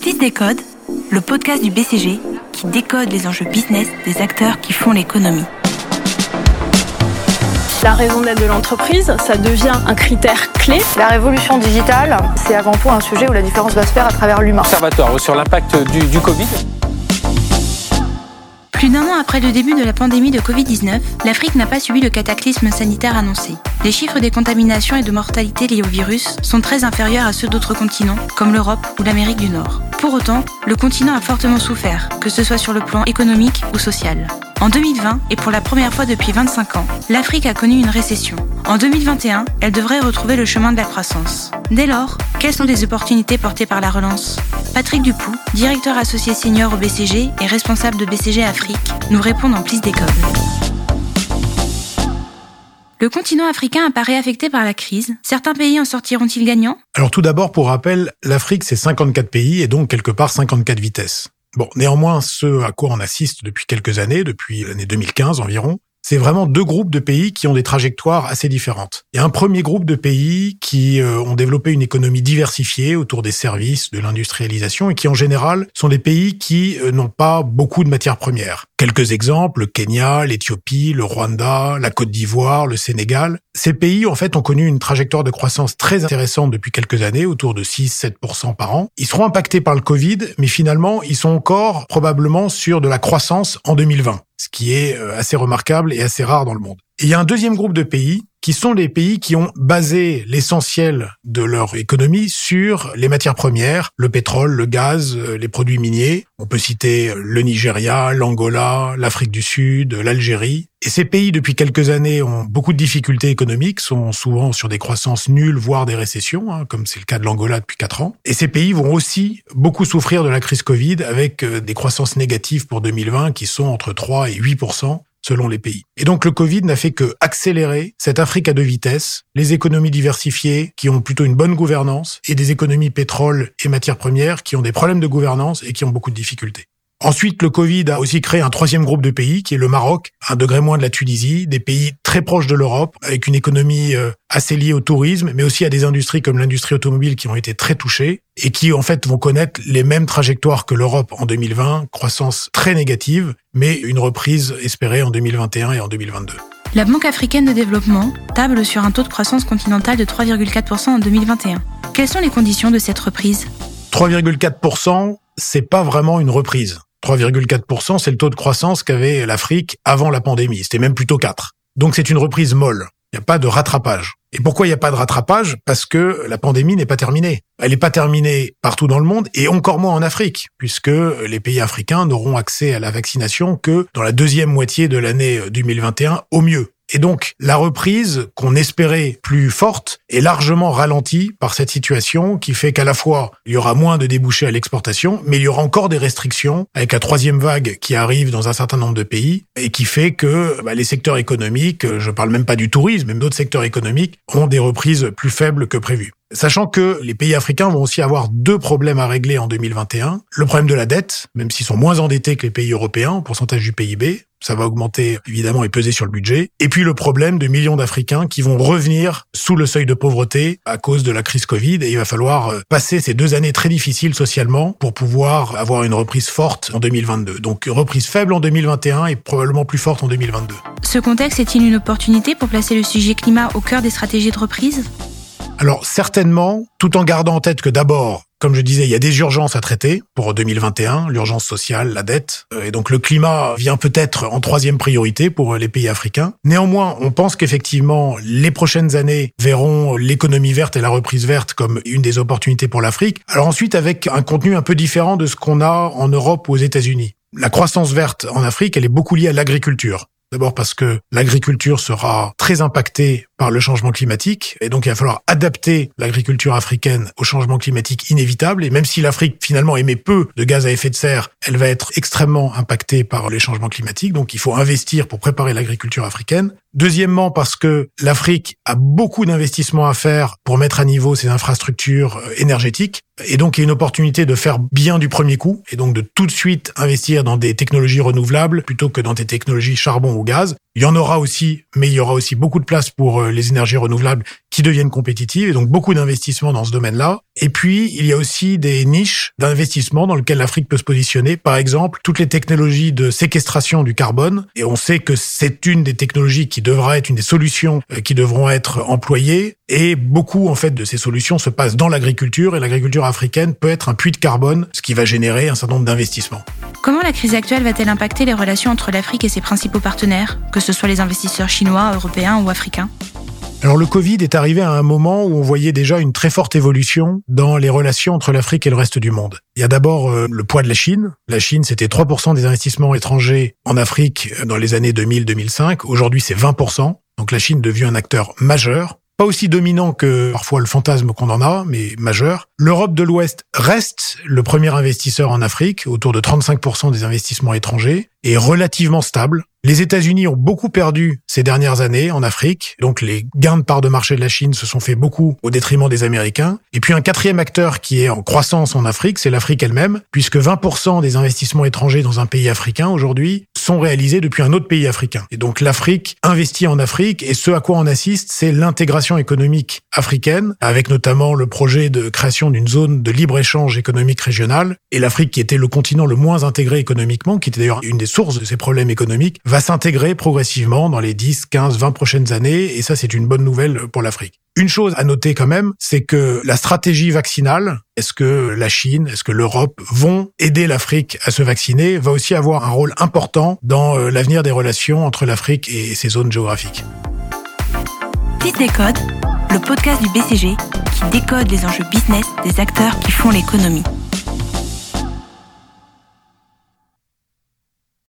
Fils décode, le podcast du BCG qui décode les enjeux business des acteurs qui font l'économie. La raison d'être de l'entreprise, ça devient un critère clé. La révolution digitale, c'est avant tout un sujet où la différence va se faire à travers l'humain. Observatoire sur l'impact du, du Covid. Plus d'un an après le début de la pandémie de Covid-19, l'Afrique n'a pas subi le cataclysme sanitaire annoncé. Les chiffres des contaminations et de mortalité liés au virus sont très inférieurs à ceux d'autres continents, comme l'Europe ou l'Amérique du Nord. Pour autant, le continent a fortement souffert, que ce soit sur le plan économique ou social. En 2020, et pour la première fois depuis 25 ans, l'Afrique a connu une récession. En 2021, elle devrait retrouver le chemin de la croissance. Dès lors, quelles sont les opportunités portées par la relance? Patrick Dupoux, directeur associé senior au BCG et responsable de BCG Afrique, nous répond en Plis des codes. Le continent africain apparaît affecté par la crise. Certains pays en sortiront-ils gagnants? Alors tout d'abord, pour rappel, l'Afrique, c'est 54 pays et donc quelque part 54 vitesses. Bon, néanmoins, ce à quoi on assiste depuis quelques années, depuis l'année 2015 environ, c'est vraiment deux groupes de pays qui ont des trajectoires assez différentes. Il y a un premier groupe de pays qui euh, ont développé une économie diversifiée autour des services, de l'industrialisation et qui en général sont des pays qui euh, n'ont pas beaucoup de matières premières. Quelques exemples, le Kenya, l'Éthiopie, le Rwanda, la Côte d'Ivoire, le Sénégal. Ces pays, en fait, ont connu une trajectoire de croissance très intéressante depuis quelques années, autour de 6-7% par an. Ils seront impactés par le Covid, mais finalement, ils sont encore probablement sur de la croissance en 2020 ce qui est euh, assez remarquable et assez rare dans le monde. Et il y a un deuxième groupe de pays qui sont les pays qui ont basé l'essentiel de leur économie sur les matières premières, le pétrole, le gaz, euh, les produits miniers. On peut citer le Nigeria, l'Angola, l'Afrique du Sud, l'Algérie. Et ces pays, depuis quelques années, ont beaucoup de difficultés économiques, sont souvent sur des croissances nulles, voire des récessions, hein, comme c'est le cas de l'Angola depuis quatre ans. Et ces pays vont aussi beaucoup souffrir de la crise Covid, avec euh, des croissances négatives pour 2020 qui sont entre 3 et 8 selon les pays. Et donc le Covid n'a fait que accélérer cette Afrique à deux vitesses, les économies diversifiées qui ont plutôt une bonne gouvernance et des économies pétrole et matières premières qui ont des problèmes de gouvernance et qui ont beaucoup de difficultés. Ensuite, le Covid a aussi créé un troisième groupe de pays, qui est le Maroc, un degré moins de la Tunisie, des pays très proches de l'Europe, avec une économie euh, assez liée au tourisme, mais aussi à des industries comme l'industrie automobile qui ont été très touchées et qui, en fait, vont connaître les mêmes trajectoires que l'Europe en 2020, croissance très négative, mais une reprise espérée en 2021 et en 2022. La Banque africaine de développement table sur un taux de croissance continentale de 3,4% en 2021. Quelles sont les conditions de cette reprise? 3,4%, c'est pas vraiment une reprise. 3,4%, c'est le taux de croissance qu'avait l'Afrique avant la pandémie. C'était même plutôt 4. Donc c'est une reprise molle. Il n'y a pas de rattrapage. Et pourquoi il n'y a pas de rattrapage? Parce que la pandémie n'est pas terminée. Elle n'est pas terminée partout dans le monde et encore moins en Afrique, puisque les pays africains n'auront accès à la vaccination que dans la deuxième moitié de l'année 2021 au mieux. Et donc, la reprise qu'on espérait plus forte est largement ralentie par cette situation qui fait qu'à la fois, il y aura moins de débouchés à l'exportation, mais il y aura encore des restrictions avec la troisième vague qui arrive dans un certain nombre de pays et qui fait que bah, les secteurs économiques, je parle même pas du tourisme, même d'autres secteurs économiques, ont des reprises plus faibles que prévues. Sachant que les pays africains vont aussi avoir deux problèmes à régler en 2021. Le problème de la dette, même s'ils sont moins endettés que les pays européens en pourcentage du PIB, ça va augmenter évidemment et peser sur le budget. Et puis le problème de millions d'Africains qui vont revenir sous le seuil de pauvreté à cause de la crise Covid et il va falloir euh, passer ces deux années très difficiles socialement pour pouvoir avoir une reprise forte en 2022. Donc reprise faible en 2021 et probablement plus forte en 2022. Ce contexte est-il une opportunité pour placer le sujet climat au cœur des stratégies de reprise? Alors certainement, tout en gardant en tête que d'abord, comme je disais, il y a des urgences à traiter pour 2021, l'urgence sociale, la dette, euh, et donc le climat vient peut-être en troisième priorité pour les pays africains. Néanmoins, on pense qu'effectivement, les prochaines années verront l'économie verte et la reprise verte comme une des opportunités pour l'Afrique. Alors ensuite, avec un contenu un peu différent de ce qu'on a en Europe ou aux États-Unis. La croissance verte en Afrique, elle est beaucoup liée à l'agriculture. D'abord parce que l'agriculture sera très impactée par le changement climatique et donc il va falloir adapter l'agriculture africaine au changement climatique inévitable et même si l'Afrique finalement émet peu de gaz à effet de serre, elle va être extrêmement impactée par les changements climatiques donc il faut investir pour préparer l'agriculture africaine. Deuxièmement parce que l'Afrique a beaucoup d'investissements à faire pour mettre à niveau ses infrastructures euh, énergétiques et donc il y a une opportunité de faire bien du premier coup et donc de tout de suite investir dans des technologies renouvelables plutôt que dans des technologies charbon ou gaz. Il y en aura aussi, mais il y aura aussi beaucoup de place pour euh, les énergies renouvelables qui deviennent compétitives et donc beaucoup d'investissements dans ce domaine-là. Et puis, il y a aussi des niches d'investissement dans lesquelles l'Afrique peut se positionner. Par exemple, toutes les technologies de séquestration du carbone. Et on sait que c'est une des technologies qui devra être une des solutions euh, qui devront être employées. Et beaucoup, en fait, de ces solutions se passent dans l'agriculture et l'agriculture africaine peut être un puits de carbone, ce qui va générer un certain nombre d'investissements. Comment la crise actuelle va-t-elle impacter les relations entre l'Afrique et ses principaux partenaires, que ce soit les investisseurs chinois, européens ou africains? Alors le Covid est arrivé à un moment où on voyait déjà une très forte évolution dans les relations entre l'Afrique et le reste du monde. Il y a d'abord euh, le poids de la Chine. La Chine, c'était 3% des investissements étrangers en Afrique dans les années 2000-2005. Aujourd'hui, c'est 20%. Donc la Chine devient un acteur majeur pas aussi dominant que parfois le fantasme qu'on en a, mais majeur. L'Europe de l'Ouest reste le premier investisseur en Afrique, autour de 35% des investissements étrangers, et relativement stable. Les États-Unis ont beaucoup perdu ces dernières années en Afrique, donc les gains de part de marché de la Chine se sont fait beaucoup au détriment des Américains. Et puis un quatrième acteur qui est en croissance en Afrique, c'est l'Afrique elle-même, puisque 20% des investissements étrangers dans un pays africain aujourd'hui sont réalisés depuis un autre pays africain. Et donc l'Afrique investit en Afrique, et ce à quoi on assiste, c'est l'intégration économique africaine, avec notamment le projet de création d'une zone de libre-échange économique régionale. Et l'Afrique, qui était le continent le moins intégré économiquement, qui était d'ailleurs une des sources de ces problèmes économiques, va s'intégrer progressivement dans les 10, 15, 20 prochaines années, et ça c'est une bonne nouvelle pour l'Afrique. Une chose à noter quand même, c'est que la stratégie vaccinale, est-ce que la Chine, est-ce que l'Europe vont aider l'Afrique à se vacciner, va aussi avoir un rôle important dans euh, l'avenir des relations entre l'Afrique et ses zones géographiques. Le podcast du BCG qui décode les enjeux business des acteurs qui font l'économie.